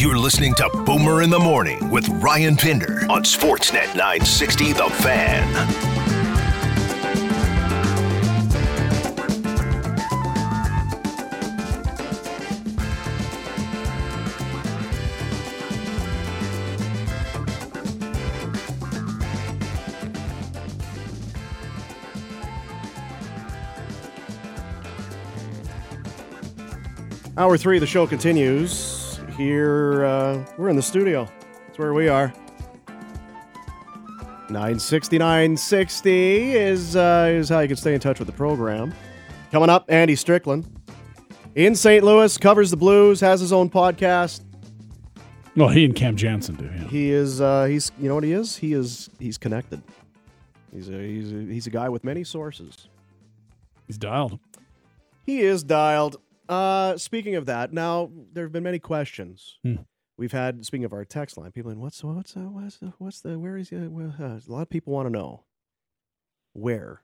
You're listening to Boomer in the Morning with Ryan Pinder on Sportsnet 960 The Fan. Hour three of the show continues. Here, uh, we're in the studio. That's where we are. 96960 is, uh, is how you can stay in touch with the program. Coming up, Andy Strickland. In St. Louis, covers the Blues, has his own podcast. Well, he and Cam Janssen do. Yeah. He is, uh, he's, you know what he is? He is, he's connected. He's a, he's a, he's a guy with many sources. He's dialed. He is dialed. Uh, speaking of that, now there have been many questions. Hmm. We've had speaking of our text line, people in what's what's uh, what's the what's the where is he? Well, uh, a lot of people want to know where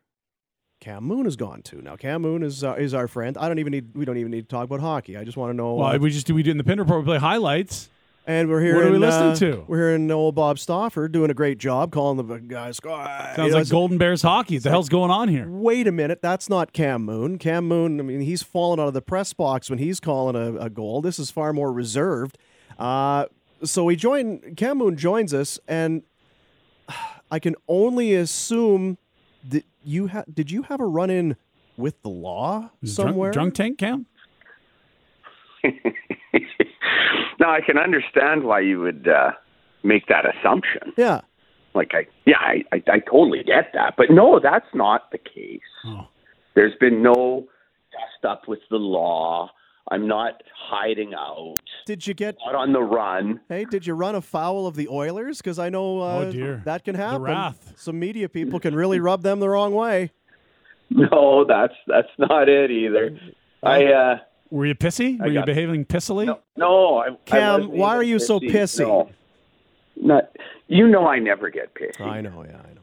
Cam Moon has gone to. Now Cam Moon is uh, is our friend. I don't even need we don't even need to talk about hockey. I just want to know. Well, uh, we just do we do in the pin report. We play highlights. And we're here. what are we listening to? We're hearing old Bob Stauffer doing a great job calling the guys. Sounds Sounds like Golden Bears hockey. What the hell's going on here? wait a minute, that's not Cam Moon. Cam Moon, I mean, he's fallen out of the press box when he's calling a, a goal. This is far more reserved. Uh, so we join, Cam Moon joins us, and I can only assume that you ha- did you have a run in with the law Is drunk- somewhere? Drunk, tank Cam? now I can understand why you would uh, make that assumption. Yeah. Like I, yeah, I, I, I totally get that, but no, that's not the case. Oh. There's been no dust up with the law. I'm not hiding out. Did you get? Not on the run. Hey, did you run afoul of the Oilers? Because I know uh, Oh, dear. that can happen. wrath. Some media people can really rub them the wrong way. No, that's that's not it either. I uh, Were you pissy? I Were you got- behaving pissily? no, no. I, I Cam, wasn't why are you so pissy? No. Not. You know, I never get pissy. I know, yeah, I know.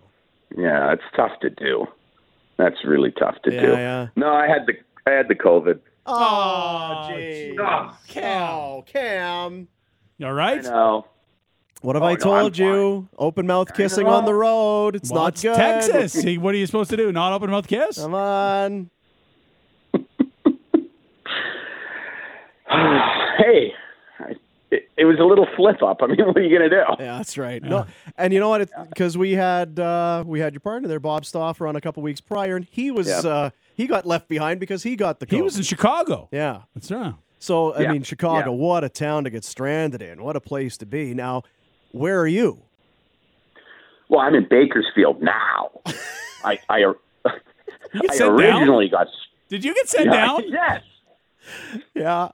Yeah, it's tough to do. That's really tough to Yeah, do. yeah. No, I had the I had the COVID. Oh, jeez. Oh, Cam, oh, Cam. You all I right? know. What have Oh, I told I'm you? Open mouth kissing on the road. It's Well, not it's good. Texas. See, what are you supposed to do? Not open mouth kiss? Come on. Hey, it, it was a little flip up. I mean, what are you gonna do? Yeah, that's right. No, and you know what? Because we had uh, we had your partner there, Bob Stauffer, on a couple weeks prior, and he was Yeah. uh, he got left behind because he got the. he was in Chicago. Yeah. That's right. So I Yeah, mean, Chicago, yeah. what a town to get stranded in. What a place to be. Now, where are you? Well, I'm in Bakersfield now. I I, I sent originally got? Did you get sent yeah, down? Yes. Yeah,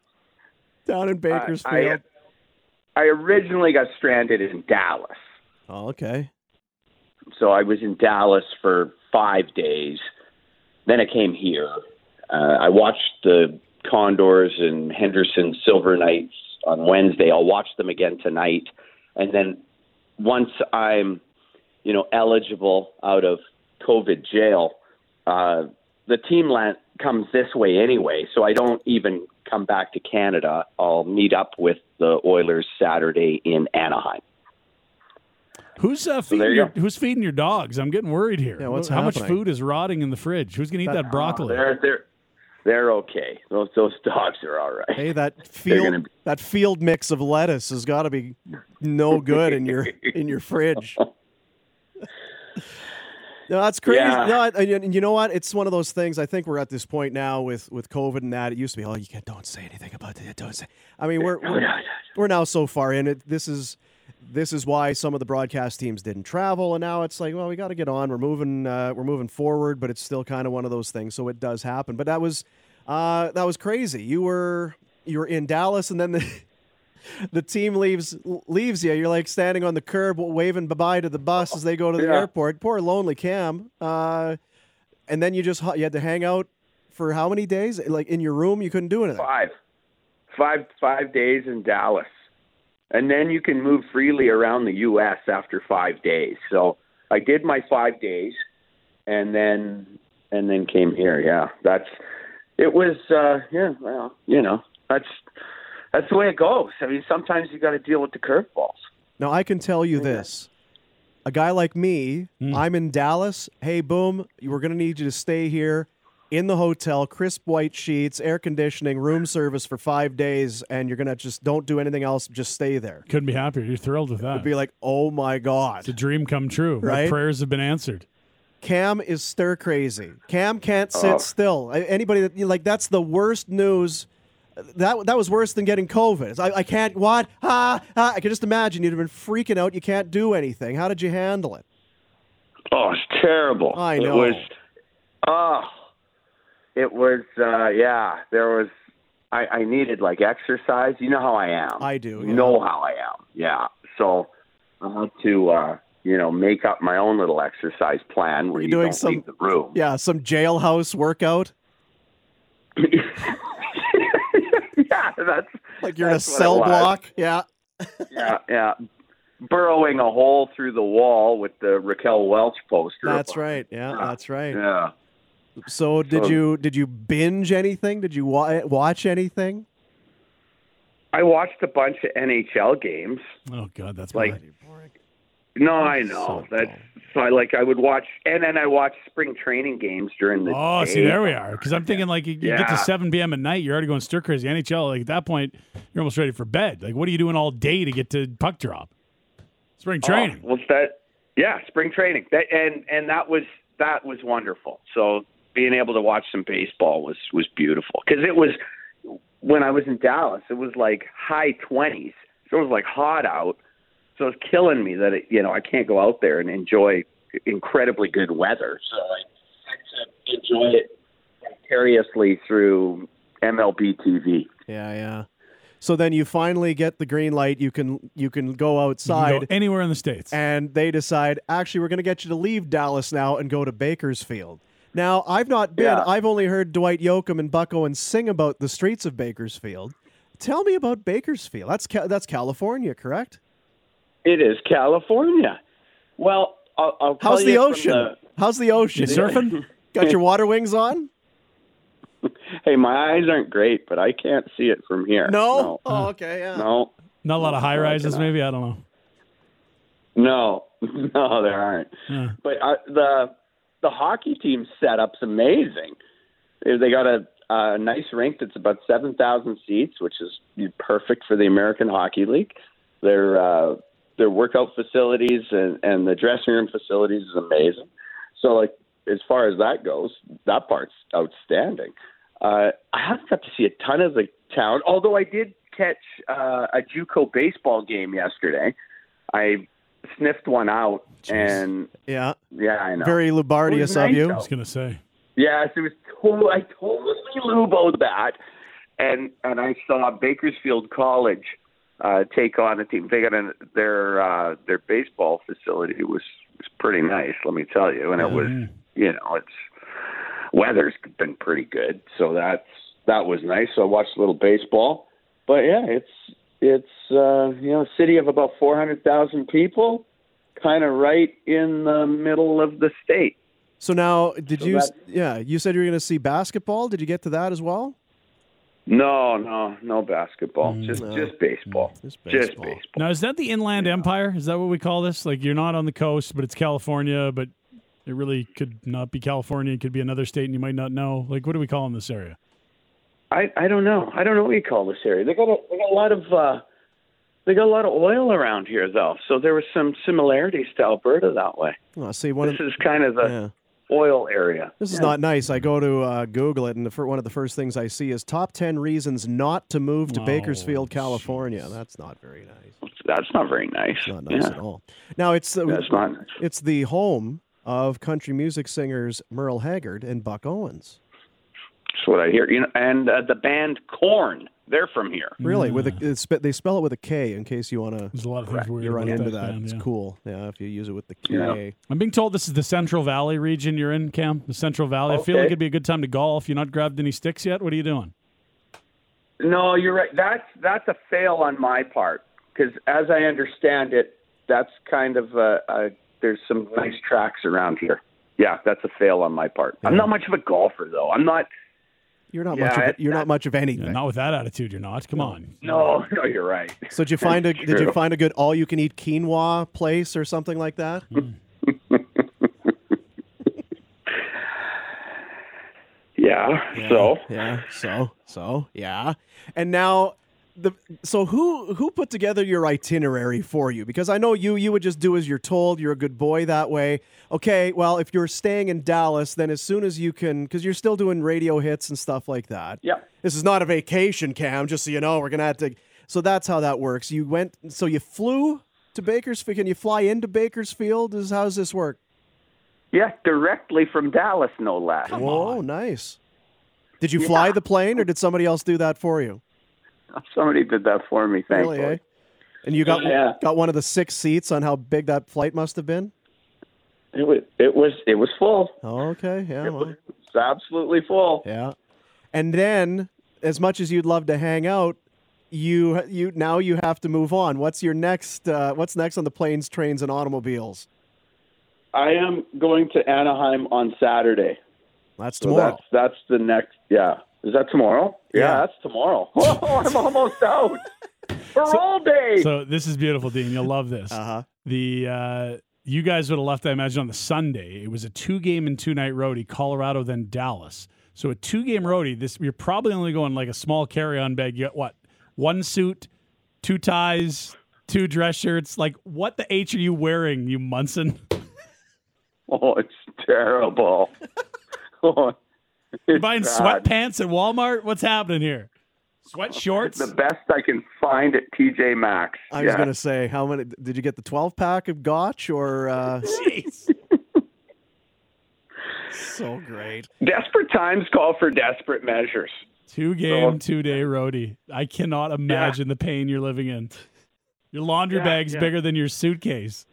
down in I, Bakersfield. I originally got stranded in Dallas. oh, okay. so I was in Dallas for five days. Then I came here. Uh, I watched the Condors and Henderson Silver Knights on Wednesday. I'll watch them again tonight, and then once I'm, you know, eligible out of COVID jail, uh, the team land comes this way anyway. So I don't even come back to Canada. I'll meet up with the Oilers Saturday in Anaheim. Who's uh, feeding there you your. Who's feeding your dogs? I'm getting worried here. Yeah, what's How much food is rotting in the fridge? Who's gonna eat That- that broccoli? They're they're they're okay. Those those dogs are all right. Hey, that field be- that field mix of lettuce has got to be no good in your in your fridge. No, that's crazy. Yeah. No, I- and you know what? It's one of those things. I think we're at this point now with with COVID and that. It used to be, oh, you can't, don't say anything about that. Don't say. I mean, we're we're, we're now so far in it. This is this is why some of the broadcast teams didn't travel, and now it's like, well, we got to get on. We're moving uh, we're moving forward, but it's still kind of one of those things. So it does happen. But that was uh, that was crazy. You were you were in Dallas, and then the. The team leaves leaves you. You're like standing on the curb, waving bye bye to the bus as they go to the Yeah. airport. Poor lonely Cam. Uh, and then you just you had to hang out for how many days? Like in your room, you couldn't do anything. Five, five, five days in Dallas, and then you can move freely around the U.S. after five days. So I did my five days, and then and then came here. Yeah, that's it was. uh Yeah, well, you know, that's that's the way it goes. I mean, sometimes you got to deal with the curveballs. Now I can tell you this. A guy like me, hmm. I'm in Dallas. Hey, boom, we're going to need you to stay here in the hotel, crisp white sheets, air conditioning, room service for five days, and you're going to just don't do anything else, just stay there. Couldn't be happier. You're thrilled with that. It'd be like, oh my God. it's a dream come true. My Right? prayers have been answered. Cam is stir crazy. Cam can't sit Oh. still. Anybody that like that's the worst news. That that was worse than getting COVID. I, I can't what ah, ah I can just imagine you'd have been freaking out. You can't do anything. How did you handle it? Oh, it's terrible. I know. It was, oh, it was, uh, yeah, there was, I, I needed like exercise. You know how I am. I do, You yeah. know how I am. Yeah. So I had to, uh, you know, make up my own little exercise plan where you you, doing don't some- leave the room. Yeah, some jailhouse workout. yeah, that's Like you're in a that's what it cell block. Yeah. Yeah, yeah. Burrowing a hole through the wall with the Raquel Welch poster. That's right. Yeah, that's right. Yeah. So did So- you did you binge anything? Did you wa- watch anything? I watched a bunch of NHL games. Oh God, that's Like-. No, I know. So That's so I like I would watch and then I watched spring training games during the Oh, day. see, there we are. Because I'm thinking like you, you get to 7 p.m. at night, you're already going stir crazy. NHL, like at that point, you're almost ready for bed. Like, what are you doing all day to get to puck drop? Spring oh, training. Oh, was that yeah, spring training. That and and that was that was wonderful. So being able to watch some baseball was was beautiful because it was when I was in Dallas, it was like high 20s. So it was like hot out. So it's killing me that it, you know I can't go out there and enjoy incredibly good weather. So I had to enjoy it vicariously through MLB TV. Yeah, yeah. So then you finally get the green light. You can you can go You can outside. go anywhere in the states. and they decide actually we're going to get you to leave Dallas now and go to Bakersfield. Now I've not been. Yeah. I've only heard Dwight Yoakam and Buck Owens sing about the streets of Bakersfield. Tell me about Bakersfield. That's Ca- that's California, correct? It is California. Well, I'll, I'll tell How's the from ocean? the- How's the ocean? you surfing? Got your water wings on? Hey, my eyes aren't great, but I can't see it from here. No. Oh, okay. Yeah. No. Not a lot of high rises, maybe. I don't know. No. No, there aren't. Yeah. But uh, the the hockey team setup's amazing. They they got a, a nice rink that's about seven thousand seats, which is perfect for the American Hockey League. Their uh, their workout facilities and, and the dressing room facilities is amazing. So, like as far as that goes, that part's outstanding. Uh, I haven't got to see a ton of the town, although I did catch uh, a JUCO baseball game yesterday. I sniffed one out, and Yeah. yeah, I know. Very It Lubardius was of nice, you. though. I was going to say. Yes, it was. To- I totally luboed that, and and I saw Bakersfield College uh, take on a team. They got an, their uh, their baseball facility was was pretty nice, let me tell you, and it was you know it's weather's been pretty good, so that's that was nice. So I watched a little baseball, but yeah, it's it's uh, you know a city of about four hundred thousand people, kind of right in the middle of the state. So now, did So you? Yeah, you said you were going to see basketball. Did you get to that as well? No, no, no basketball. just no. just baseball. Just Just baseball. baseball. Now, is that the Inland Empire? Is that what we call this? Like, you're not on the coast, but it's California, but it really could not be California. It could be another state, and you might not know. Like, what do we call in this area? I I don't know. I don't know what you call this area. They got a they got a lot of uh they got a lot of oil around here though. So there was some similarities to Alberta that way. Oh, see, one of This is kind of the yeah. Oil area. This is Yeah. not nice. I go to uh, Google it, and the fir- one of the first things I see is top 10 reasons not to move to Oh, Bakersfield, California. jeez. That's not very nice. That's not very nice. Not nice yeah. at all. Now, it's, uh, That's not nice. it's the home of country music singers Merle Haggard and Buck Owens. That's what I hear. You know, and uh, the band Corn, they're from here. Really, with a, mm. spe- they spell it with a K in case you want to There's a lot of things weird you run into that. that. band, it's yeah. cool. Yeah, if you use it with the K. Yeah. I'm being told this is the Central Valley region you're in, Cam. The Central Valley. I feel like it'd be a good time to golf. You not grabbed any sticks yet? What are you doing? No, you're right. That's that's a fail on my part because, as I understand it, that's kind of a, a there's some nice tracks around here. Yeah, that's a fail on my part. I'm not much of a golfer though. I'm not. You're not Yeah, much. Of, I- you're not much of anything. Yeah, not with that attitude, you're not. Come on. No, no, you're right. So did you find a That's did you find a good all you can eat quinoa place or something like that? Hmm. Yeah. So Yeah. So so yeah. And now the so who who put together your itinerary for you? Because I know you you would just do as you're told. You're a good boy that way. Okay. Well, if you're staying in Dallas, then as soon as you can, because you're still doing radio hits and stuff like that. Yep. This is not a vacation, Cam. Just so you know, we're gonna have to. So that's how that works. You went. So you flew to Bakersfield. Can you fly into Bakersfield? Is how's this work? yeah, directly from Dallas, no less. Whoa, nice. Did you fly the plane, or did somebody else do that for you? Somebody did that for me. Thankfully. Really, eh? And you got Yeah. got one of the six seats on how big that flight must have been. It was. It was. It was full. Okay, yeah, It well, was absolutely full. yeah. And then, as much as you'd love to hang out, you you now you have to move on. What's your next? Uh, what's next on the planes, trains, and automobiles? I am going to Anaheim on Saturday. That's So that's that's the next. Yeah, is that tomorrow? Yeah, Yeah. that's tomorrow. Oh, I'm almost out. Parole day. So this is beautiful, Dean. You'll love this. Uh huh. The uh, you guys would have left, I imagine, on the Sunday. It was a two game and two night roadie, Colorado, then Dallas. So a two game roadie. This you're probably only going like a small carry on bag. You got what? One suit, two ties, two dress shirts. Like what the h are you wearing, you Munson? oh, it's terrible. oh, You it's buying bad. sweatpants at Walmart? What's happening here? Sweat shorts? The best I can find at TJ Maxx. I was Yeah. gonna say, how many did you get? The twelve pack of Gotch or? Uh, Jeez. so great. Desperate times call for desperate measures. Two game, two day roadie. I cannot imagine the pain you're living in. Your laundry Yeah, bag's yeah. bigger than your suitcase.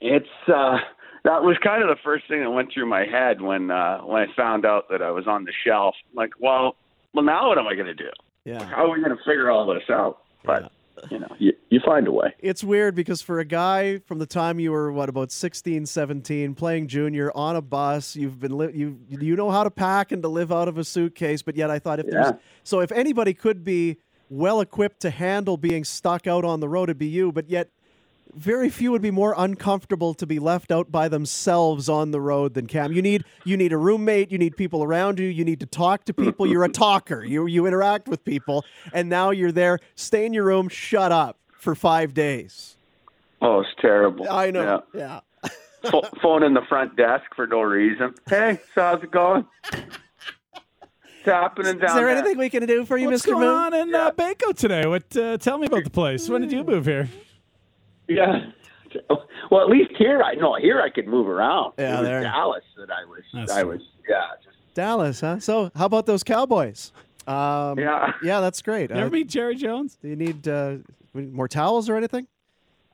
It's uh that was kind of the first thing that went through my head when uh when I found out that I was on the shelf. Like, well, well now what am I going to do? Yeah. How are we going to figure all this out? But you know, you, you find a way. it's weird because for a guy from the time you were what about 16 17 playing junior on a bus you've been li- you you know how to pack and to live out of a suitcase but yet i thought if there's so if anybody could be well equipped to handle being stuck out on the road it'd be you but yet very few would be more uncomfortable to be left out by themselves on the road than Cam. You need you need a roommate, you need people around you, you need to talk to people. You're a talker. You you interact with people, and now you're there. Stay in your room, shut up for five days. Oh, it's terrible. I know. Yeah. Yeah. Pho- phone in the front desk for no reason. Hey, so how's it going? It's happening down Is there anything we can do for you, What's Mr. going Moon? on in uh, Baco today? What? Uh, tell me about the place. When did you move here? Yeah. Well, at least here I no here I could move around. Yeah, it was there. Dallas that I was. That's I was. Yeah. Just, Dallas, huh? So, how about those Cowboys? Um, yeah. yeah, that's great. You Uh, ever meet Jerry Jones? do you need uh, more towels or anything?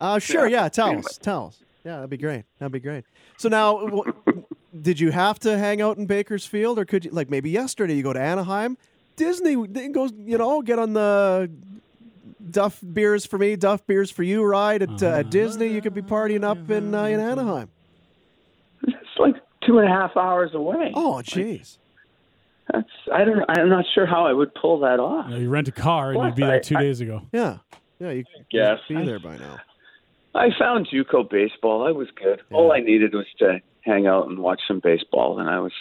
Uh, sure, Yeah. yeah, towels, towels. Yeah, that'd be great. That'd be great. So now, w- did you have to hang out in Bakersfield, or could you, like maybe yesterday you go to Anaheim? Disney then goes, you know, get on the Duff beers for me, Duff beers for you ride at, uh, at Disney. You could be partying up in uh, in Anaheim. It's like two and a half hours away. Oh, jeez. That's I don't. I'm not sure how I would pull that off. You, know, you rent a car and Plus, you'd be there I- two I- days ago. Yeah, yeah, you could guess. be there by now. I found JUCO baseball. I was good. All I needed was to hang out and watch some baseball, and I was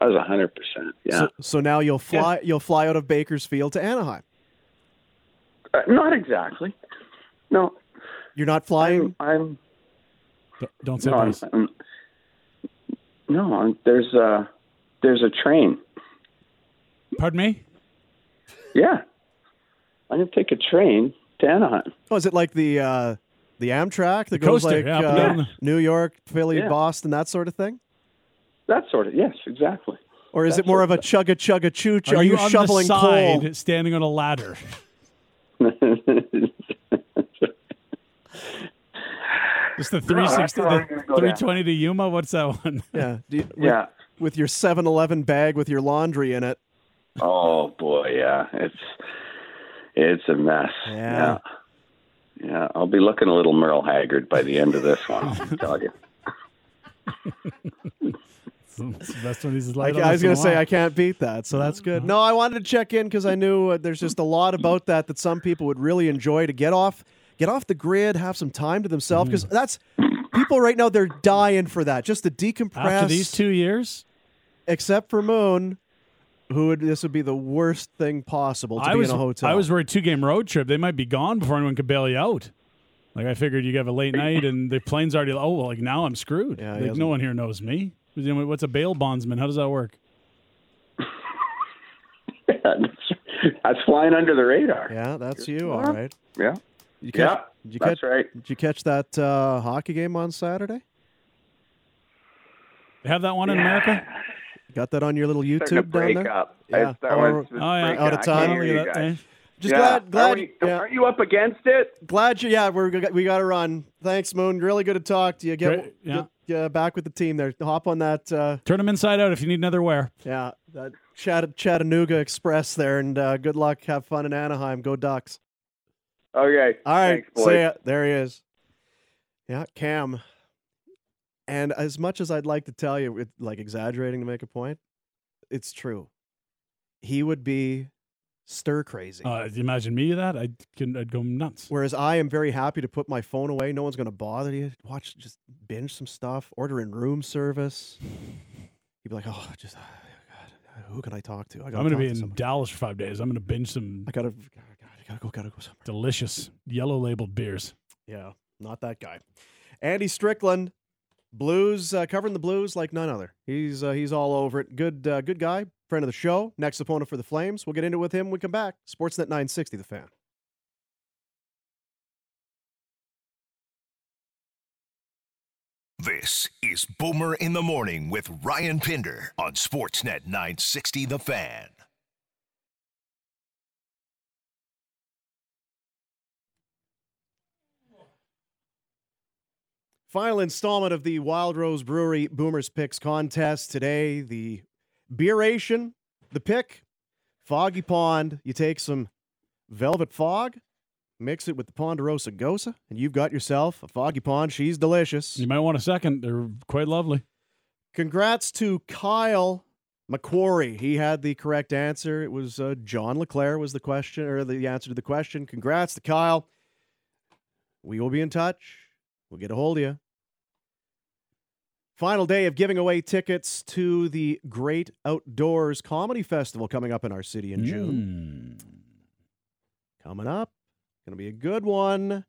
I was hundred percent. Yeah. So, so now you'll fly you'll fly out of Bakersfield to Anaheim. Uh, not exactly. No, You're not flying. I'm. I'm Don't- Don't say no, I'm. I'm, no. I'm, there's a there's a train. Pardon me? Yeah. I'm gonna take a train to Anaheim. Oh, is it like the uh, the Amtrak that The goes coaster, like yeah, uh, down the- New York, Philly, Yeah. Boston, that sort of thing? That sort of. Yes, exactly. Or is it more of a chugga chugga choo choo? Are, you, on shoveling the side, coal? standing on a ladder? Just the 360, probably the gonna go down. 320 to Yuma. What's that one? Yeah, do you- with, yeah. with your 7-Eleven bag with your laundry in it. Oh boy, yeah. It's it's a mess. Yeah. Yeah. Yeah, I'll be looking a little Merle Haggard by the end of this one. I'll tell you. The best one he's I, laid I was us in a going to say. I can't beat that, so that's good. No, I wanted to check in because I knew uh, there's just a lot about that that some people would really enjoy to get off, get off the grid, have some time to themselves. Because that's people right now they're dying for that, just to decompress. After these two years, except for Moon, who would this would be the worst thing possible to I be was in a hotel. I was worried two game road trip. They might be gone before anyone could bail you out. Like I figured you have a late night and the plane's already. Oh well, like now I'm screwed. Yeah, he like hasn't- no one here knows me. You know, What's a bail bondsman? How does that work? That's flying under the radar. yeah, that's you, all right. Yeah. You Yeah, catch, did you that's catch, right. Did you catch that uh, hockey game on Saturday? They have that one in America. Got that on your little YouTube down there? up. Yeah. It's- that Oh, Oh yeah. Out of time. can't hear Look you that. guys. eh? Just Yeah. glad, glad, Aren't, we, yeah, aren't you up against it? glad you. Yeah, we're we got to run. Thanks, Moon. Really good to talk to you. Get, Great, yeah. get uh, back with the team there. Hop on that. Uh, Turn them inside out if you need another wear. yeah, that Chatt- Chattanooga Express there, and uh, good luck. Have fun in Anaheim. Go Ducks. Okay. All right, Thanks, boys. see ya. There he is. Yeah, Cam. And as much as I'd like to tell you, it, like exaggerating to make a point, it's true. He would be stir crazy. Uh, imagine me that? I'd, can, I'd go nuts. Whereas I am very happy to put my phone away. No one's going to bother you. Watch, just binge some stuff. Order in room service. You'd be like, oh, just uh, God, who can I talk to? I I'm going to be in somebody. Dallas for five days. I'm going to binge some I gotta, God, I gotta go, gotta go somewhere. delicious yellow labeled beers. Yeah, not that guy. Andy Strickland, Blues uh, covering the Blues like none other. He's uh, he's all over it. Good uh, good guy, friend of the show. Next opponent for the Flames. We'll get into it with him when we come back. Sportsnet 960, the fan. This is Boomer in the Morning with Ryan Pinder on Sportsnet 960 The Fan. Final installment of the Wild Rose Brewery Boomers Picks contest today. The beeration, the pick, Foggy Pond. You take some Velvet Fog, mix it with the Ponderosa Gosa, and you've got yourself a Foggy Pond. She's delicious. You might want a second. They're quite lovely. Congrats to Kyle McQuarrie. He had the correct answer. It was uh, John LeClair was the question or the answer to the question. Congrats to Kyle. We will be in touch. We'll get a hold of you. Final day of giving away tickets to the Great Outdoors Comedy Festival coming up in our city in June. Mm. Coming up. Going to be a good one.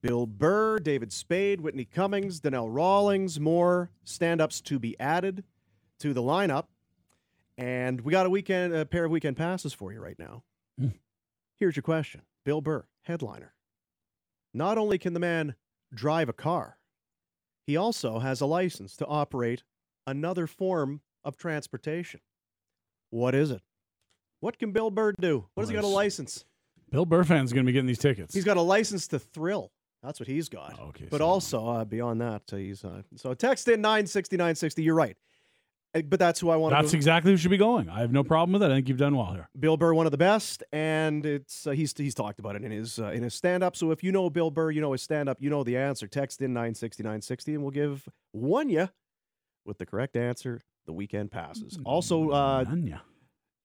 Bill Burr, David Spade, Whitney Cummings, Donnell Rawlings, more stand ups to be added to the lineup. And we got a weekend, a pair of weekend passes for you right now. Hmm. Here's your question Bill Burr, headliner. Not only can the man drive a car, he also has a license to operate another form of transportation. What is it? What can Bill Burr do? What has he got a license? Bill Burfan's going to be getting these tickets. He's got a license to thrill. That's what he's got. Okay, but so- also uh, beyond that, uh, he's uh, so text in nine sixty nine sixty. You're right, but that's who I want. That's exactly who should be going. I have no problem with that. I think you've done well here. Bill Burr, one of the best, and it's uh, he's he's talked about it in his uh, in his stand up. So if you know Bill Burr, you know his stand up, you know the answer. Text in nine sixty nine sixty, and we'll give one you with the correct answer. The weekend passes. Also, uh,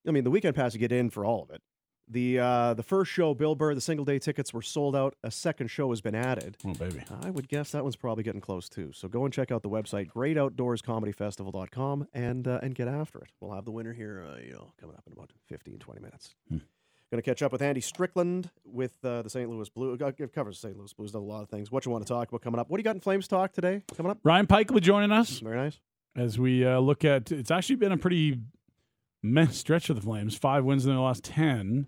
I mean, the weekend pass you get in for all of it. The uh, the first show, Bill Burr, the single day tickets were sold out. A second show has been added. Oh, baby. I would guess that one's probably getting close too. So go and check out the website, greatoutdoorscomedyfestival.com, and uh, and get after it. We'll have the winner here, uh, you know, coming up in about 15, 20 minutes. Hmm. Going to catch up with Andy Strickland with uh, the St. Louis Blues. Uh, It covers the St. Louis Blues, does a lot of things. What you want to talk about coming up? What do you got in Flames talk today coming up? Ryan Pike will be joining us Very nice. as we uh, look at. It's actually been a pretty meh stretch of the Flames. Five wins in their last ten,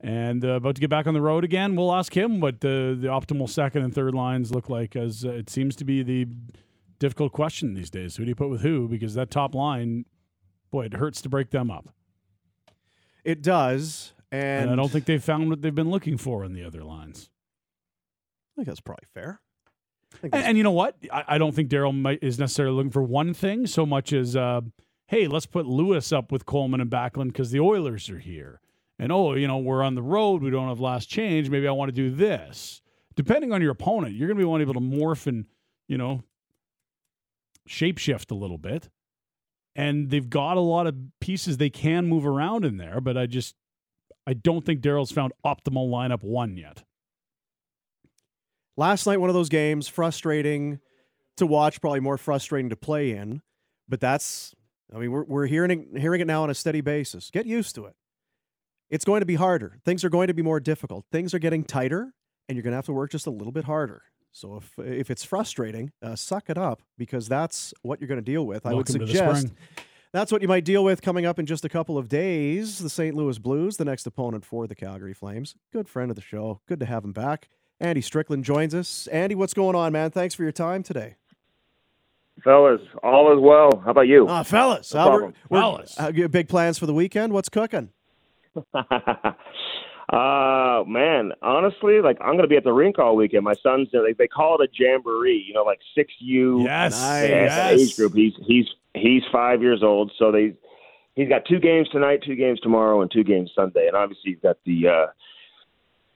and uh, about to get back on the road again. We'll ask him what the the optimal second and third lines look like, as uh, it seems to be the difficult question these days. Who do you put with who? Because that top line, boy, it hurts to break them up. It does. And, And, I don't think they've found what they've been looking for in the other lines. I think that's probably fair. And, and you know what? I, I don't think Darryl might is necessarily looking for one thing so much as, uh, hey, let's put Lewis up with Coleman and Backlund because the Oilers are here. And oh, you know, we're on the road. We don't have last change. Maybe I want to do this. Depending on your opponent, you're going to be able to morph and, you know, shapeshift a little bit. and they've got a lot of pieces they can move around in there. But I just I don't think Darryl's found optimal lineup one yet. Last night, one of those games, frustrating to watch, probably more frustrating to play in. But that's, I mean, we're, we're hearing, hearing it now on a steady basis. Get used to it. It's going to be harder. Things are going to be more difficult. Things are getting tighter, and you're going to have to work just a little bit harder. So if if it's frustrating, uh, suck it up because that's what you're going to deal with. Welcome I would suggest that's what you might deal with coming up in just a couple of days. The St. Louis Blues, the next opponent for the Calgary Flames. Good friend of the show. Good to have him back. Andy Strickland joins us. Andy, what's going on, man? Thanks for your time today. Fellas, all is well. How about you? Ah, fellas, No uh, we're- problem. we're- Fellas. uh, big plans for the weekend. What's cooking? uh man, honestly, like I'm gonna be at the rink all weekend. My son's they, they call it a jamboree, you know, like six U Yes, Nice. yes. age group. He's he's he's five years old, so they he's got two games tonight, two games tomorrow, and two games Sunday. And obviously he's got the uh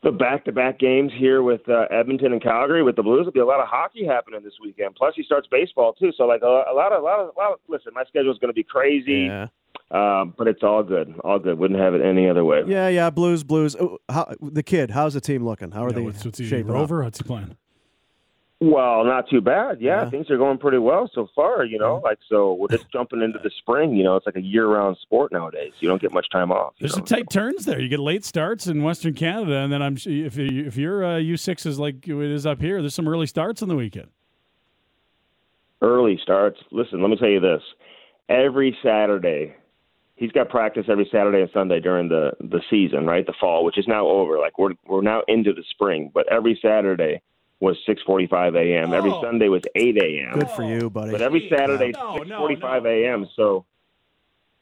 the back-to-back games here with uh, Edmonton and Calgary with the Blues. There'll be a lot of hockey happening this weekend. Plus, he starts baseball too. So, like a, a lot of, a lot of, a lot of listen, my schedule is going to be crazy. Yeah, Um, but it's all good. All good. Wouldn't have it any other way. yeah, yeah. Blues, Blues. Oh, how, the kid, how's the team looking? How are Yeah, they what's, what's he, shaping up? Rover? What's he playing? Well, not too bad. Yeah, Yeah. things are going pretty well so far. You know, like so we're just jumping into the spring. You know, it's like a year-round sport nowadays. You don't get much time off. There's know? some tight turns there. You get late starts in Western Canada, and then I'm if you, if your uh, U6 is like it is up here, there's some early starts on the weekend. early starts. Listen, let me tell you this: every Saturday, he's got practice every Saturday and Sunday during the the season, right? The fall, which is now over. Like we're we're now into the spring, but every Saturday was 6:45 a.m. Every Oh. Sunday was 8 a.m. Good for you, buddy. But every Saturday, No, no, 6:45 no. a.m. So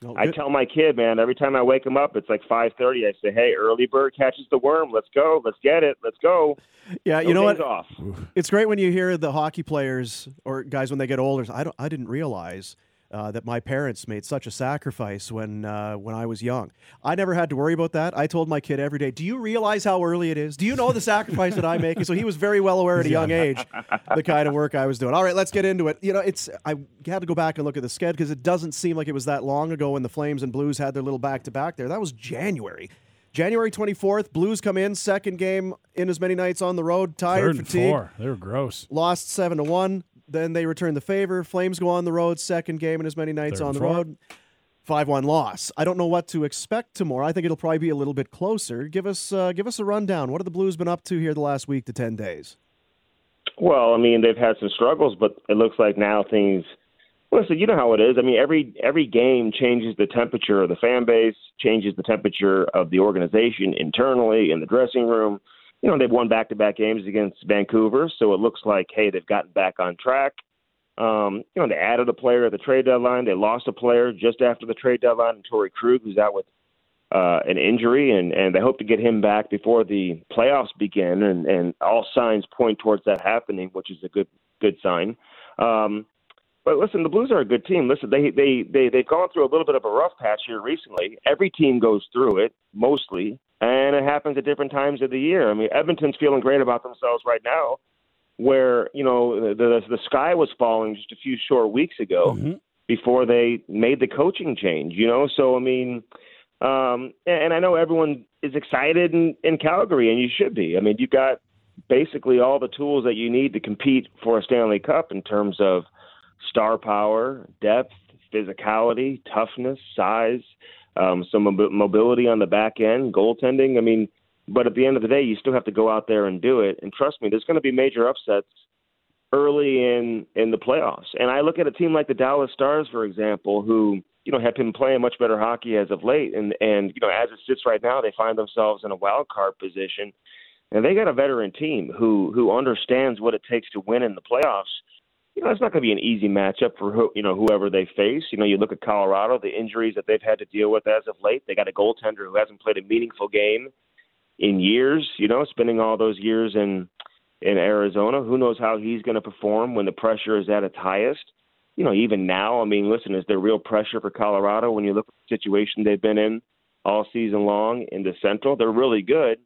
No, I tell my kid, man, every time I wake him up, it's like 5:30. I say, "Hey, early bird catches the worm. Let's go. Let's get it. Let's go." yeah, you No know what? Off. It's great when you hear the hockey players or guys when they get older. I don't. I didn't realize uh, that my parents made such a sacrifice when uh, when I was young. I never had to worry about that. I told my kid every day, "Do you realize how early it is? Do you know the sacrifice that I'm making?" So he was very well aware at a young age the kind of work I was doing. All right, let's get into it. You know, it's I had to go back and look at the schedule because it doesn't seem like it was that long ago when the Flames and Blues had their little back to back there. That was January. January 24th, Blues come in, second game in as many nights on the road, tired, Third and fatigued four. They were gross. lost seven to one. Then they return the favor. Flames go on the road, second game in as many nights Third on the four. road. Five one loss. I don't know what to expect tomorrow. I think it'll probably be a little bit closer. Give us uh, give us a rundown. What have the Blues been up to here the last week to ten days? Well, I mean, they've had some struggles, but it looks like now things. Listen, you know how it is. I mean, every every game changes the temperature of the fan base, changes the temperature of the organization internally in the dressing room. You know, they've won back-to-back games against Vancouver, so it looks like hey, they've gotten back on track. Um, you know, they added a player at the trade deadline. They lost a player just after the trade deadline, Torrey Krug, who's out with uh, an injury, and, and they hope to get him back before the playoffs begin. And, and all signs point towards that happening, which is a good good sign. Um, but listen, the Blues are a good team. Listen, they they they they've gone through a little bit of a rough patch here recently. Every team goes through it mostly, and it happens at different times of the year. I mean, Edmonton's feeling great about themselves right now, where you know the the sky was falling just a few short weeks ago Mhm. before they made the coaching change. You know, so I mean, um, and, and I know everyone is excited in, in Calgary, and you should be. I mean, you've got basically all the tools that you need to compete for a Stanley Cup in terms of star power, depth, physicality, toughness, size, um, some mob- mobility on the back end, goaltending. I mean, but at the end of the day, you still have to go out there and do it. And trust me, there's going to be major upsets early in in the playoffs. And I look at a team like the Dallas Stars, for example, who you know have been playing much better hockey as of late. And and you know as it sits right now, they find themselves in a wild card position. And they got a veteran team who who understands what it takes to win in the playoffs. You know, it's not going to be an easy matchup for who, you know whoever they face. You know, you look at Colorado, the injuries that they've had to deal with as of late. They got a goaltender who hasn't played a meaningful game in years. You know, spending all those years in in Arizona. Who knows how he's going to perform when the pressure is at its highest? You know, even now, I mean, listen, is there real pressure for Colorado when you look at the situation they've been in all season long in the Central? They're really good,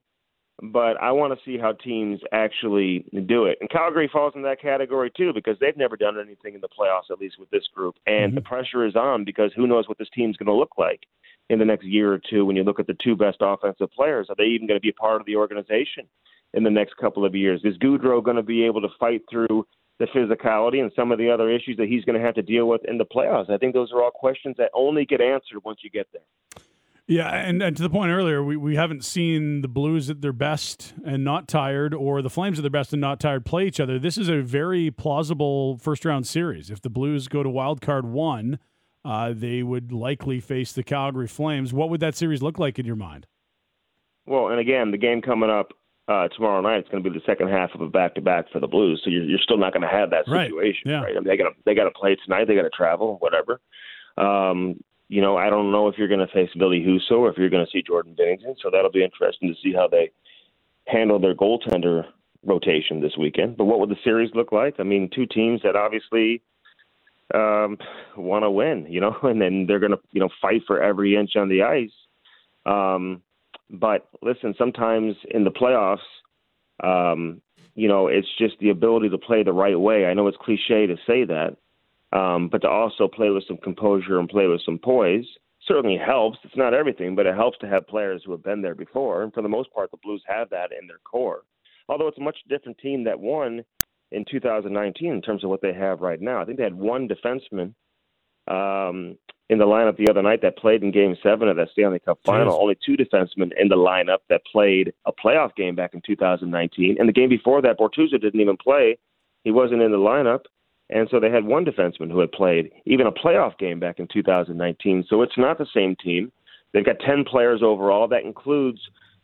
but I want to see how teams actually do it. And Calgary falls in that category too because they've never done anything in the playoffs, at least with this group. And mm-hmm. the pressure is on because who knows what this team's going to look like in the next year or two when you look at the two best offensive players. Are they even going to be a part of the organization in the next couple of years? Is Gaudreau going to be able to fight through the physicality and some of the other issues that he's going to have to deal with in the playoffs? I think those are all questions that only get answered once you get there. Yeah, and, and to the point earlier, we, we haven't seen the Blues at their best and not tired, or the Flames at their best and not tired play each other. This is a very plausible first round series. If the Blues go to wild card one, uh, they would likely face the Calgary Flames. What would that series look like in your mind? Well, and again, the game coming up uh, tomorrow night, it's going to be the second half of a back to back for the Blues. So you're, you're still not going to have that situation, right? Yeah. right? I mean, they got to they got to play tonight. They got to travel, whatever. Um, you know, I don't know if you're going to face Ville Husso or if you're going to see Jordan Binnington. So that'll be interesting to see how they handle their goaltender rotation this weekend. But what would the series look like? I mean, two teams that obviously um, want to win, you know, and then they're going to, you know, fight for every inch on the ice. Um, but listen, sometimes in the playoffs, um, you know, it's just the ability to play the right way. I know it's cliche to say that, um, but to also play with some composure and play with some poise certainly helps. It's not everything, but it helps to have players who have been there before. And for the most part, the Blues have that in their core. Although it's a much different team that won in 2019 in terms of what they have right now. I think they had one defenseman um, in the lineup the other night that played in Game Seven of that Stanley Cup Final. Jeez. Only two defensemen in the lineup that played a playoff game back in 2019, and the game before that, Bortuzzo didn't even play. He wasn't in the lineup. And so they had one defenseman who had played even a playoff game back in 2019. So it's not the same team. They've got 10 players overall. That includes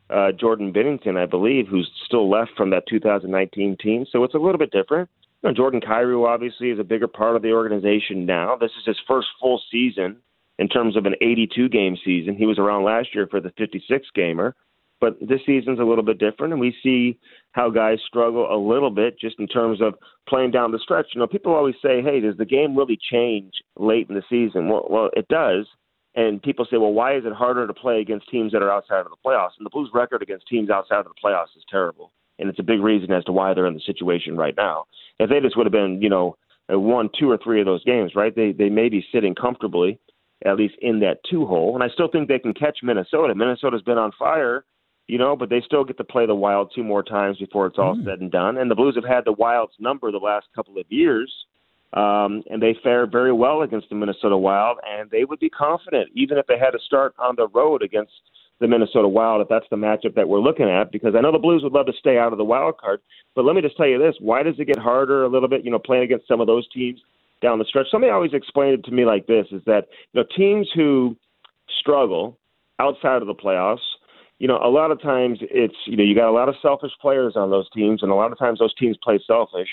uh, Jordan Binnington, I believe, who's still left from that 2019 team. So it's a little bit different. You know, Jordan Kyrou obviously is a bigger part of the organization now. This is his first full season in terms of an 82 game season. He was around last year for the 56 gamer. But this season's a little bit different, and we see how guys struggle a little bit just in terms of playing down the stretch. You know, people always say, "Hey, does the game really change late in the season?" Well, well, it does. And people say, "Well, why is it harder to play against teams that are outside of the playoffs?" And the Blues' record against teams outside of the playoffs is terrible, and it's a big reason as to why they're in the situation right now. If they just would have been, you know, uh, won two or three of those games, right? They they may be sitting comfortably, at least in that two hole. And I still think they can catch Minnesota. Minnesota's been on fire you know, but they still get to play the Wild two more times before it's all mm. said and done. And the Blues have had the Wild's number the last couple of years, um, and they fare very well against the Minnesota Wild, and they would be confident even if they had to start on the road against the Minnesota Wild if that's the matchup that we're looking at. Because I know the Blues would love to stay out of the wild card, but let me just tell you this: why does it get harder a little bit? You know, playing against some of those teams down the stretch. Somebody always explained it to me like this: is that you know teams who struggle outside of the playoffs you know, a lot of times it's you know you got a lot of selfish players on those teams, and a lot of times those teams play selfish.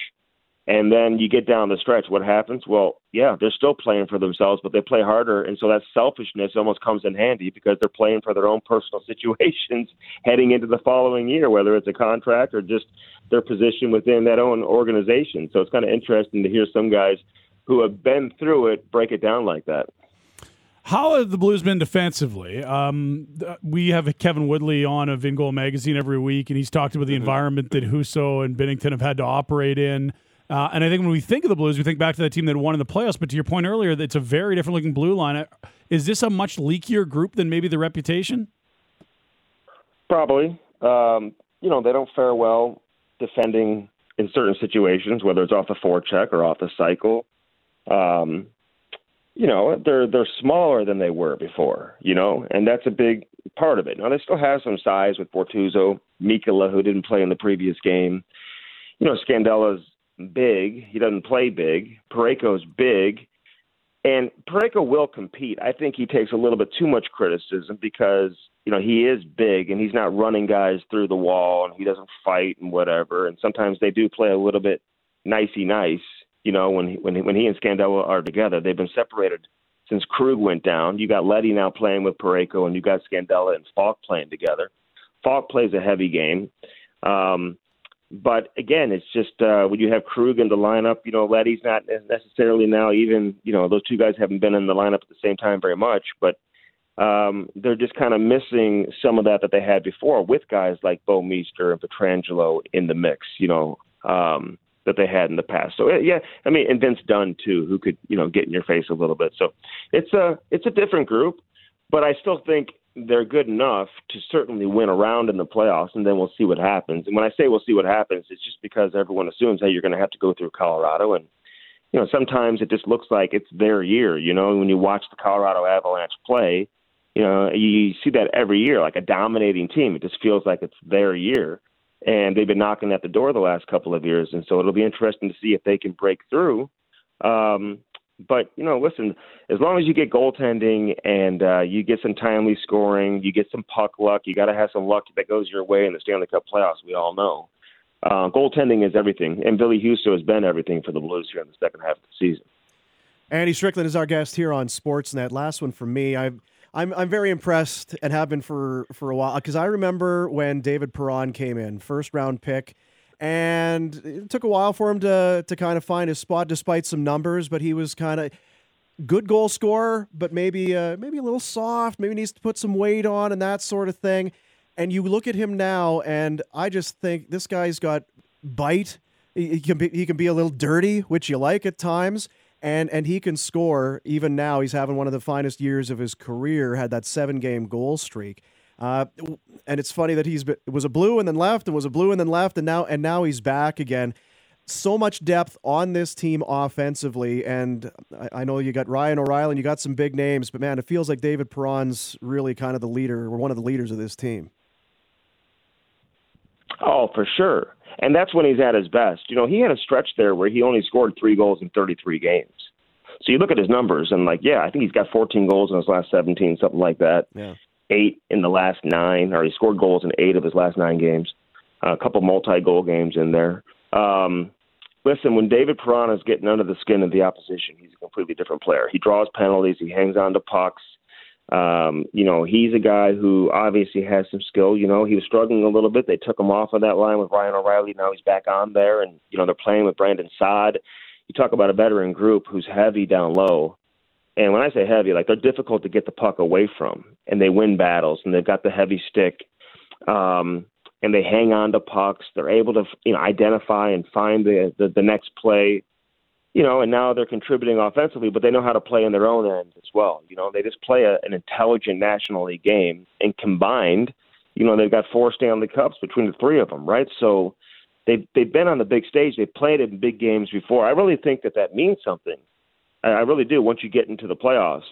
And then you get down the stretch. What happens? Well, yeah, they're still playing for themselves, but they play harder, and so that selfishness almost comes in handy because they're playing for their own personal situations heading into the following year, whether it's a contract or just their position within that own organization. So it's kind of interesting to hear some guys who have been through it break it down like that. How have the Blues been defensively? Um, we have Kevin Woodley on of InGoal Magazine every week, and he's talked about the mm-hmm. environment that Husso and Binnington have had to operate in. Uh, and I think when we think of the Blues, we think back to that team that won in the playoffs. But to your point earlier, it's a very different looking blue line. Uh, is this a much leakier group than maybe the reputation? Probably. Um, you know, they don't fare well defending in certain situations, whether it's off the forecheck or off the cycle. Um, you know they're they're smaller than they were before, you know, and that's a big part of it. Now they still have some size with Bortuzzo, Mikkola, who didn't play in the previous game. You know, Scandella's big. He doesn't play big. Parayko's big. And Parayko will compete. I think he takes a little bit too much criticism because, you know, he is big and he's not running guys through the wall and he doesn't fight and whatever. And sometimes they do play a little bit nicey nice you know, when he, when he, when he and Scandella are together, they've been separated since Krug went down. You got Leddy now playing with Parayko, and you got Scandella and Faulk playing together. Faulk plays a heavy game. Um, but again, it's just uh, when you have Krug in the lineup, you know, Leddy's not necessarily now even, you know, those two guys haven't been in the lineup at the same time very much, but um, they're just kind of missing some of that that they had before with guys like Bouwmeester and Pietrangelo in the mix, you know, um, that they had in the past. So yeah, I mean, and Vince Dunn too, who could you know get in your face a little bit. So it's a it's a different group, but I still think they're good enough to certainly win around in the playoffs, and then we'll see what happens. And when I say we'll see what happens, it's just because everyone assumes, hey, you're going to have to go through Colorado, and you know sometimes it just looks like it's their year. You know, when you watch the Colorado Avalanche play, you know you see that every year, like a dominating team. It just feels like it's their year, and they've been knocking at the door the last couple of years, and so it'll be interesting to see if they can break through. Um, but you know, listen, as long as you get goaltending and uh, you get some timely scoring, you get some puck luck. You got to have some luck that goes your way in the Stanley Cup playoffs. We all know. Uh, goaltending is everything, and Ville Husso has been everything for the Blues here in the second half of the season. Andy Strickland is our guest here on Sportsnet. Last one for me. I've I'm I'm very impressed and have been for for a while because I remember when David Perron came in, first round pick and it took a while for him to to kind of find his spot despite some numbers but he was kind of good goal scorer but maybe uh, maybe a little soft maybe needs to put some weight on and that sort of thing. And you look at him now and i just think this guy's got bite. He, can be he can be a little dirty which you like at times and and he can score even now he's having one of the finest years of his career had that seven game goal streak uh, and it's funny that he's been, was a blue and then left and was a blue and then left and now and now he's back again. So much depth on this team offensively, and I, I know you got Ryan O'Reilly and you got some big names, but man, it feels like David Perron's really kind of the leader or one of the leaders of this team. Oh, for sure. And that's when he's at his best. You know, he had a stretch there where he only scored three goals in 33 games. So you look at his numbers and like, yeah, I think he's got 14 goals in his last 17, something like that. Yeah eight in the last nine, or he scored goals in eight of his last nine games. Uh, a couple multi-goal games in there. Um, listen, when David Perron is getting under the skin of the opposition, he's a completely different player. He draws penalties. He hangs on to pucks. Um, you know, he's a guy who obviously has some skill. You know, he was struggling a little bit. They took him off of that line with Ryan O'Reilly. Now he's back on there, and you know they're playing with Brandon Saad. You talk about a veteran group who's heavy down low. And when I say heavy, like they're difficult to get the puck away from, and they win battles, and they've got the heavy stick, um, and they hang on to pucks. They're able to, you know, identify and find the, the the next play, you know, and now they're contributing offensively, but they know how to play in their own end as well. You know, they just play a, an intelligent National League game, and combined, you know, they've got four Stanley Cups between the three of them, right? So they've they've been on the big stage. They've played in big games before. I really think that that means something I really do. Once you get into the playoffs,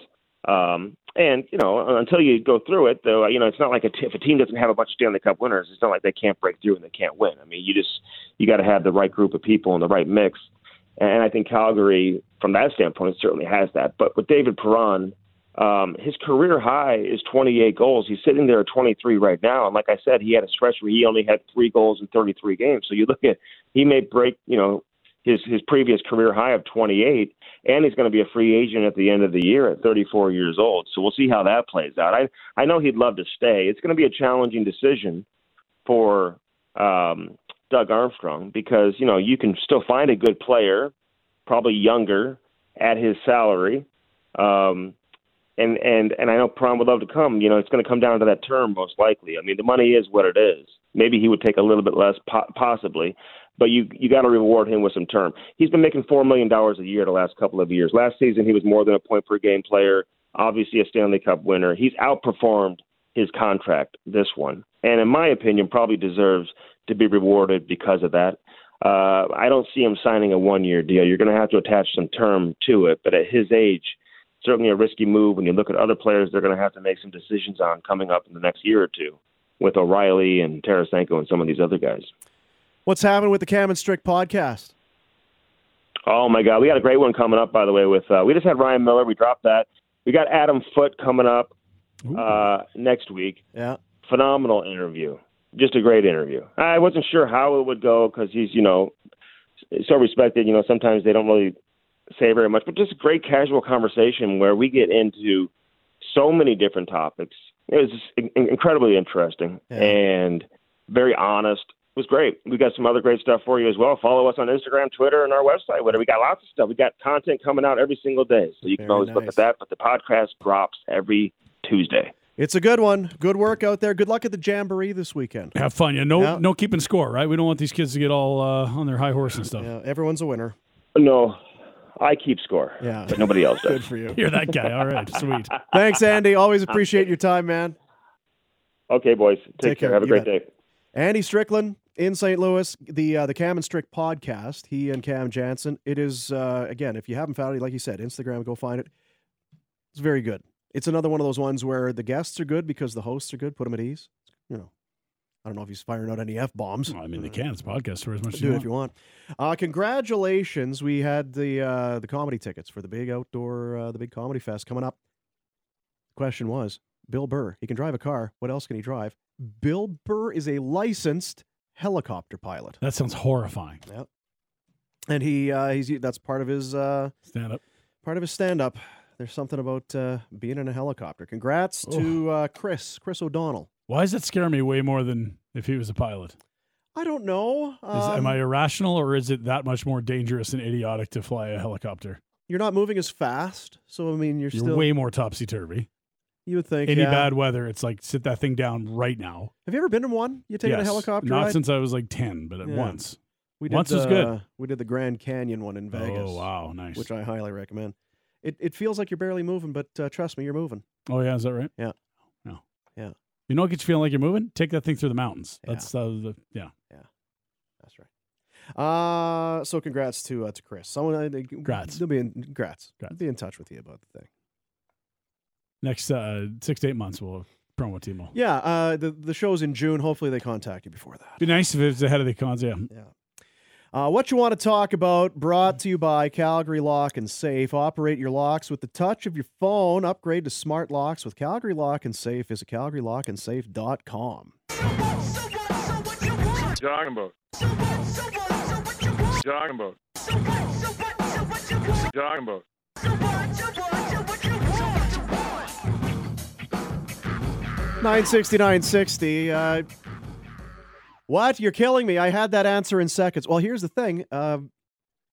um, and you know, until you go through it, though, you know, it's not like a t- if a team doesn't have a bunch of Stanley Cup winners, it's not like they can't break through and they can't win. I mean, you just you got to have the right group of people and the right mix. And I think Calgary, from that standpoint, certainly has that. But with David Perron, um, his career high is 28 goals. He's sitting there at 23 right now. And like I said, he had a stretch where he only had three goals in 33 games. So you look at he may break, you know, his his previous career high of 28, and he's going to be a free agent at the end of the year at 34 years old. So we'll see how that plays out. I I know he'd love to stay. It's going to be a challenging decision for um, Doug Armstrong because you know you can still find a good player, probably younger, at his salary. Um, and and and I know Perron would love to come. You know, it's going to come down to that term most likely. I mean, the money is what it is. Maybe he would take a little bit less, po- possibly, but you you got to reward him with some term. He's been making four million dollars a year the last couple of years. Last season, he was more than a point per game player. Obviously, a Stanley Cup winner. He's outperformed his contract this one, and in my opinion, probably deserves to be rewarded because of that. Uh, I don't see him signing a one-year deal. You're going to have to attach some term to it, but at his age, certainly a risky move. When you look at other players, they're going to have to make some decisions on coming up in the next year or two with O'Reilly and Tarasenko and some of these other guys. What's happening with the Cam and Strick podcast? Oh my God, we got a great one coming up. By the way, with uh, we just had Ryan Miller. We dropped that. We got Adam Foote coming up uh, next week. Yeah, phenomenal interview. Just a great interview. I wasn't sure how it would go because he's you know so respected. You know, sometimes they don't really say very much, but just a great casual conversation where we get into so many different topics. It was just incredibly interesting yeah. and very honest It was great. We got some other great stuff for you as well. Follow us on Instagram, Twitter, and our website. Whatever. We got lots of stuff. We got content coming out every single day, so you can always nice. look at that. But the podcast drops every Tuesday. It's a good one. Good work out there. Good luck at the Jamboree this weekend. Have fun. Yeah, no, Yeah. no keeping score, right? We don't want these kids to get all uh, on their high horse and stuff. Yeah, everyone's a winner. No, I keep score, Yeah. but nobody else does. Good for you. You're that guy. All right, sweet. Thanks, Andy. Always appreciate your time, man. Okay, boys. Take, Take care. care. Have a You great bet. day. Andy Strickland in St. Louis, the uh, the Cam and Strick podcast. He and Cam Janssen. It is uh, again, if you haven't found it, like you said, Instagram, go find it. It's very good. It's another one of those ones where the guests are good because the hosts are good. Put them at ease. You know, I don't know if he's firing out any f bombs. Well, I mean, they can. It's a podcast for as much as you it want. if you want. Uh, congratulations! We had the uh, the comedy tickets for the big outdoor, uh, the big comedy fest coming up. Question was Bill Burr. He can drive a car. What else can he drive? Bill Burr is a licensed helicopter pilot, That sounds horrifying. and he uh, he's that's part of his uh, Stand up. part of his stand up. There's something about uh, being in a helicopter. Congrats to uh, Chris Chris O'Donnell. Why does that scare me way more than if he was a pilot? I don't know. Is, am Um, I irrational or is it that much more dangerous and idiotic to fly a helicopter? You're not moving as fast, so I mean, you're, You're still. way more topsy turvy. you would think. Any yeah. bad weather, it's like sit that thing down right now. Have you ever been in one? You taken a helicopter Not ride? since I was like 10, but at Yeah. once. We did Once the, was good. We did the Grand Canyon one in Vegas. Oh, wow. Nice. Which I highly recommend. It it feels like you're barely moving, but uh, trust me, you're moving. oh, yeah. Is that right? Yeah. No. Yeah. You know what gets you feeling like you're moving? Take that thing through the mountains. Yeah. That's uh, the, yeah. Yeah. That's right. Uh so congrats to uh, to Chris. Someone uh, Congrats. They'll be in congrats. Congrats. Be in touch with you about the thing. Next uh, six to eight months, we'll promo Timo. Yeah, uh the the show's in June. Hopefully they contact you before that. Be nice if it was ahead of the cons. Yeah. Yeah. Uh, what you want to talk about brought to you by Calgary Lock and Safe. Operate your locks with the touch of your phone. Upgrade to smart locks with Calgary Lock and Safe. Visit calgarylockandsafe.com. Talking about. Talking about. Talking about. 960, 960. Uh, what? You're killing me. I had that answer in seconds. Well, here's the thing uh,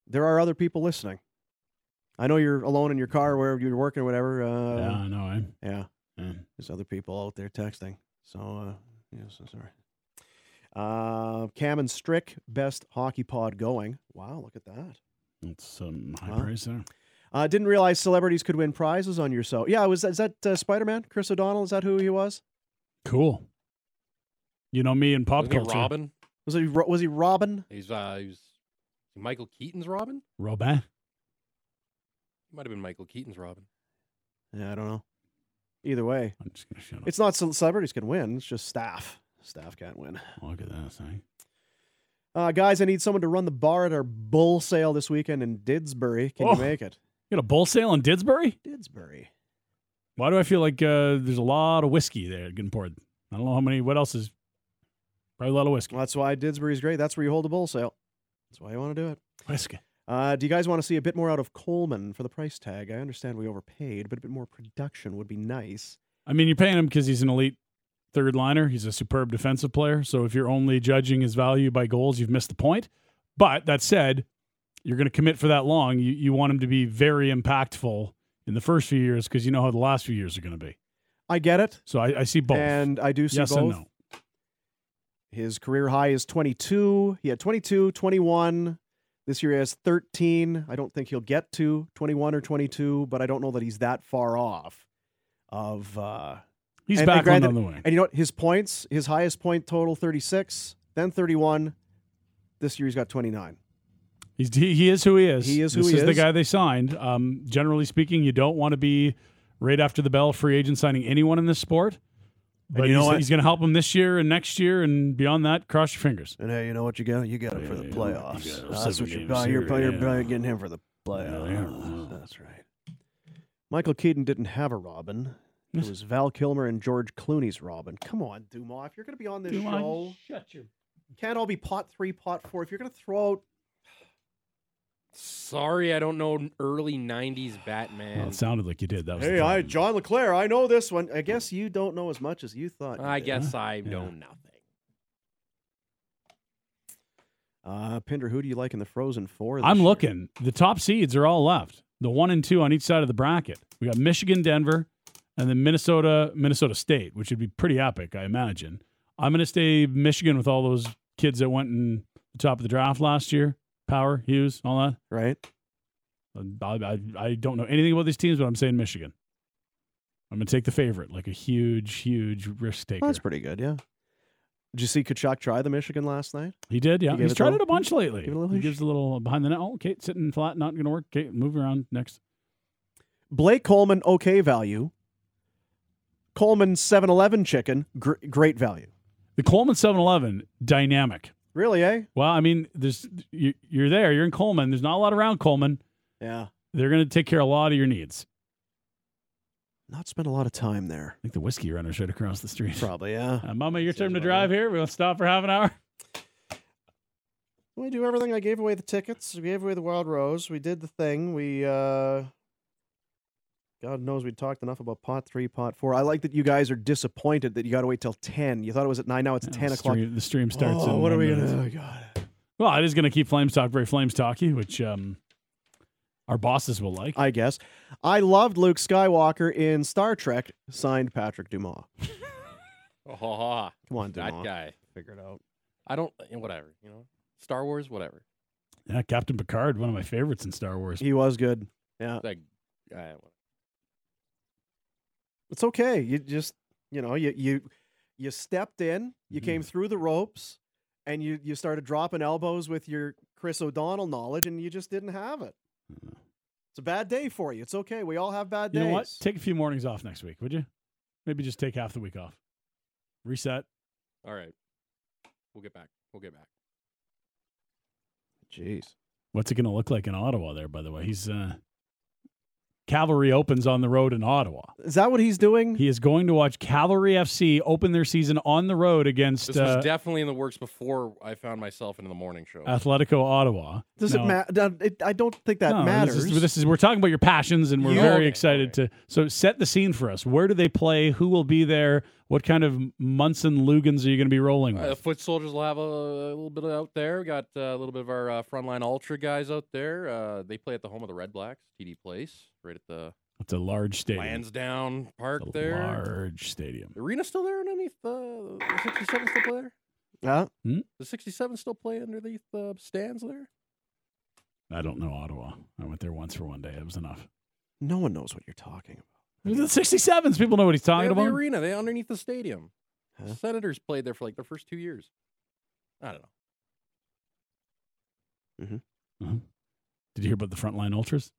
there are other people listening. I know you're alone in your car wherever you're working or whatever. Uh, yeah, I know. Eh? yeah. Yeah. There's other people out there texting. So, uh, yes, all right. Uh, Cam and Strick, best hockey pod going. Wow, look at that. That's some high Wow. praise there. Uh, didn't realize celebrities could win prizes on your show. Yeah, was that, is that uh, Spider Man? Chris O'Donnell? Is that who he was? Cool. You know me and pop Wasn't he culture. Robin? Was he was he Robin? He's uh, he was Michael Keaton's Robin. Robin. He might have been Michael Keaton's Robin. Yeah, I don't know. Either way, I'm just gonna shut up. it's not celebrities can win. It's just staff. Staff can't win. Look at that thing. Uh, guys, I need someone to run the bar at our bull sale this weekend in Didsbury. Can Oh. you make it? You got a bull sale in Didsbury? Didsbury. Why do I feel like uh, there's a lot of whiskey there getting poured? I don't know how many. What else is? Probably a lot of whiskey. That's why Didsbury's great. That's where you hold the bull sale. That's why you want to do it. Whiskey. Uh, do you guys want to see a bit more out of Coleman for the price tag? I understand we overpaid, but a bit more production would be nice. I mean, you're paying him because he's an elite third liner. He's a superb defensive player. So if you're only judging his value by goals, you've missed the point. But that said, you're going to commit for that long. You you want him to be very impactful in the first few years because you know how the last few years are going to be. I get it, So I, I see both. and I do see yes both. and no. His career high is 22. He had 22, 21. This year he has 13. I don't think he'll get to 21 or 22, but I don't know that he's that far off of. Uh, He's and- and back on granted- on the wing. and you know what? His points, his highest point total 36, then 31. This year he's got 29. He's, he, he is who he is. He is who this he is. the is. guy they signed. Um, generally speaking, you don't want to be right after the bell free agent signing anyone in this sport. But you know he's, what? he's going to help him this year and next year and beyond that. Cross your fingers. And hey, you know what you got? You got it for the you playoffs. That's what you're buying. You're, here, buying- you're getting him for the playoffs. yeah. That's right. Michael Keaton didn't have a Robin. It was Val Kilmer and George Clooney's Robin. Come on, Dumas. If you're going to be on this show, shut your. can't all be pot three, pot four. If you're going to throw out, Sorry, I don't know early '90s Batman. Well, it sounded like you did. That was hey, I. John LeClair, I know this one. I guess you don't know as much as you thought. you I did. guess I Yeah. know nothing. Uh, Pinder, who do you like in the Frozen Four? I'm year? looking. The top seeds are all left. The one and two on each side of the bracket. We got Michigan, Denver, and then Minnesota, Minnesota State, which would be pretty epic, I imagine. I'm going to stay Michigan with all those kids that went in the top of the draft last year. Power, Hughes, all that. Right? Uh, I, I, I don't know anything about these teams, but I'm saying Michigan. I'm going to take the favorite, like a huge, huge risk taker. That's pretty good, yeah. Did you see Tkachuk try the Michigan last night? He did, yeah. He He's tried the- it a bunch lately. give a little he gives a little behind the net. Oh, okay, sitting flat, not going to work. Okay, move around next. Blake Coleman, okay value. Coleman 7 Eleven chicken, gr- great value. The Coleman 7-Eleven, dynamic. Really, eh? Well, I mean, there's you, you're there. You're in Coleman. There's not a lot around Coleman. Yeah. They're going to take care of a lot of your needs. Not spend a lot of time there. I think the whiskey runner's right across the street. Probably, yeah. Uh, Mama, your turn to about drive here. We'll stop for half an hour. We do everything. I gave away the tickets. We gave away the Wild Rose. We did the thing. We, uh, God knows we talked enough about pot three, pot four. I like that you guys are disappointed that you got to wait till 10. You thought it was at 9. Now it's Yeah, 10 the o'clock. Stream, the stream starts. Oh, in what are we gonna do? God. Well, it is going to keep Flames Talk very Flames Talky, which um, our bosses will like. I guess. I loved Luke Skywalker in Star Trek, signed Patrick Dumas. Oh, Come on, that guy. Figure it out. I don't. eh, Whatever. You know, Star Wars. Whatever. yeah, Captain Picard, one of my favorites in Star Wars. He was good. Yeah. That guy. It's okay. You just, you know, you you you stepped in, you Mhm. came through the ropes, and you you started dropping elbows with your Chris O'Donnell knowledge, and you just didn't have it. It's a bad day for you. It's okay. We all have bad You days. You know what? Take a few mornings off next week, would you? Maybe just take half the week off. Reset. All right. We'll get back. We'll get back. Jeez. What's it going to look like in Ottawa there, by the way? He's uh, Cavalry opens on the road in Ottawa. Is that what he's doing? He is going to watch Cavalry FC open their season on the road against This was uh, definitely in the works before I found myself in the morning show. Atletico Ottawa. Does Now- it matter? I don't think that No, matters. This is, this is we're talking about your passions, and we're You- very Okay, excited to. So set the scene for us. Where do they play? Who will be there? What kind of Munson Lugans are you going to be rolling Uh, the with? foot soldiers will have a, a little bit out there. We got uh, a little bit of our uh, frontline ultra guys out there. Uh, they play at the home of the Redblacks, TD Place, right at the It's a large stadium. Lansdowne Park It's a there. large stadium. The arena's still there underneath the, the 67 still play there. Huh? The 67 still play underneath the stands there. I don't know Ottawa. I went there once for one day. It was enough. No one knows what you're talking about. The 67s. People know what he's They talking have the about. arena. They underneath the stadium. Huh? Senators played there for like their first two years. I don't know. Uh-huh. Did you hear about the frontline ultras?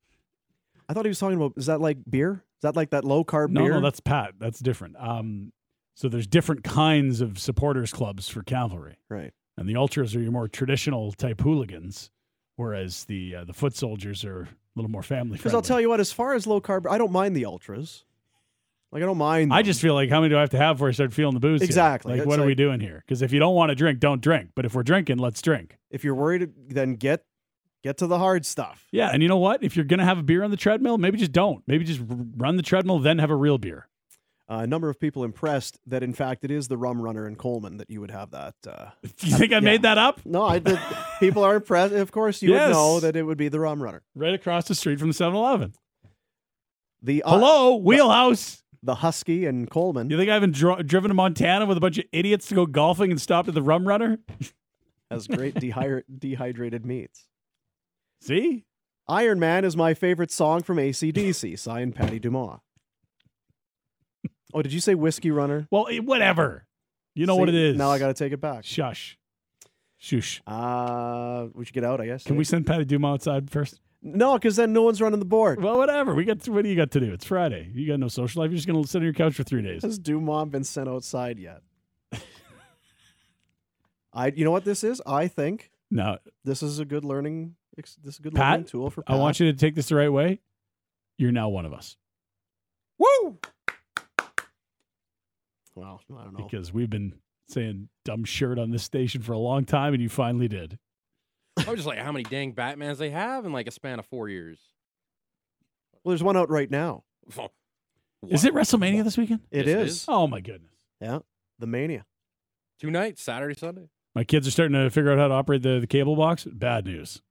I thought he was talking about. Is that like beer? Is that like that low carb No, beer? no, that's Pat. That's different. Um, so there's different kinds of supporters clubs for cavalry, right. and the ultras are your more traditional type hooligans, whereas the uh, the foot soldiers are a little more family Because. I'll tell you what, as far as low carb, I don't mind the ultras. Like I don't mind. I just feel like how many do I have to have before I start feeling the booze? here? Exactly. Like It's what are we doing here? Because if you don't want to drink, don't drink. But if we're drinking, let's drink. if you're worried, then get get to the hard stuff. Yeah, and you know what? If you're gonna have a beer on the treadmill, maybe just don't. Maybe just run the treadmill, then have a real beer. A number of people impressed that in fact it is the rum runner and Coleman that you would have that. Uh, You think I made that up? no, I did. people are impressed. Of course, you Yes. would know that it would be the rum runner. Right across the street from the 7-Eleven. The uh, Hello, wheelhouse. the husky and Coleman You think I haven't dro- driven to Montana with a bunch of idiots to go golfing and stopped at the rum runner? has great dehy- dehydrated meats. See? Iron Man is my favorite song from ACDC, signed Patty Dumas. Oh, did you say whiskey runner? Well, whatever. You know what it is. Now I got to take it back. Shush. Shush. Uh, we should get out, I guess. Can we send Patty Dumas outside first? No, because then no one's running the board. Well, whatever. We got. What do you got to do? It's Friday. You got no social life. You're just gonna sit on your couch for three days. Has Dumas been sent outside yet? I, you know what this is? I think No, this is a good learning. This is a good Pat, learning tool for. Pat. I want you to take this the right way. You're now one of us Woo! Well, I don't know. because we've been saying dumb shirt on this station for a long time, and you finally did. I was just like, how many dang Batmans they have in like a span of four years? Well, there's one out right now. Is it WrestleMania this weekend? It Yes, it is. is. Oh my goodness. Yeah, the Mania. Two nights, Saturday, Sunday. My kids are starting to figure out how to operate the, the cable box. Bad news.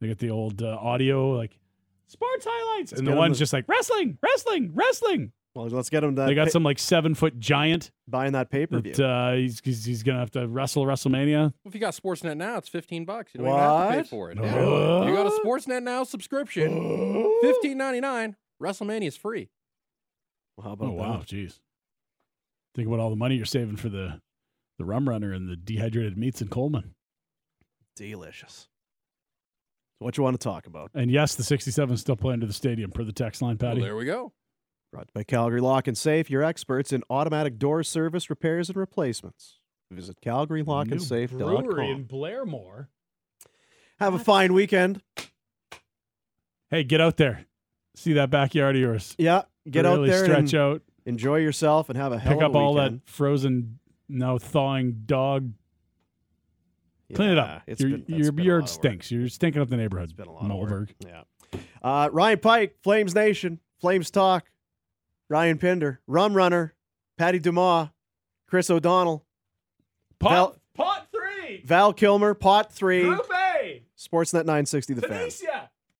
They get the old uh, audio like sports highlights, and the one's the- just like wrestling, wrestling, wrestling. Well, let's get him that. They got pa- some like seven foot giant buying that pay per view. uh, he's, he's he's gonna have to wrestle WrestleMania. If you got Sportsnet now, it's fifteen bucks. You don't even have to pay for it. No. Yeah. You got a Sportsnet now subscription, fifteen ninety nine. WrestleMania is free. Well, how about Oh wow, jeez. Think about all the money you're saving for the the rum runner and the dehydrated meats in Coleman. Delicious. What you want to talk about? And yes, the 67 is still playing to the stadium per the text line, Well, Patty. there we go. Brought to you by Calgary Lock and Safe, your experts in automatic door service repairs and replacements. Visit New brewery in Blairmore. Have a fine weekend. Hey, get out there. See that backyard of yours. Yeah, get really out there stretch and out. enjoy yourself and have a hell Pick of up all that frozen, now thawing dog. Clean it up. It's your been, your been yard lot of work. stinks. You're stinking up the neighborhood. It's been a lot of work. Yeah. Uh, Ryan Pike, Flames Nation, Flames Talk, Ryan Pinder, Rum Runner, Patty Dumas, Chris O'Donnell, Pot, Val- pot three. Val Kilmer, Pot 3, Group A. Sportsnet 960, The Fan.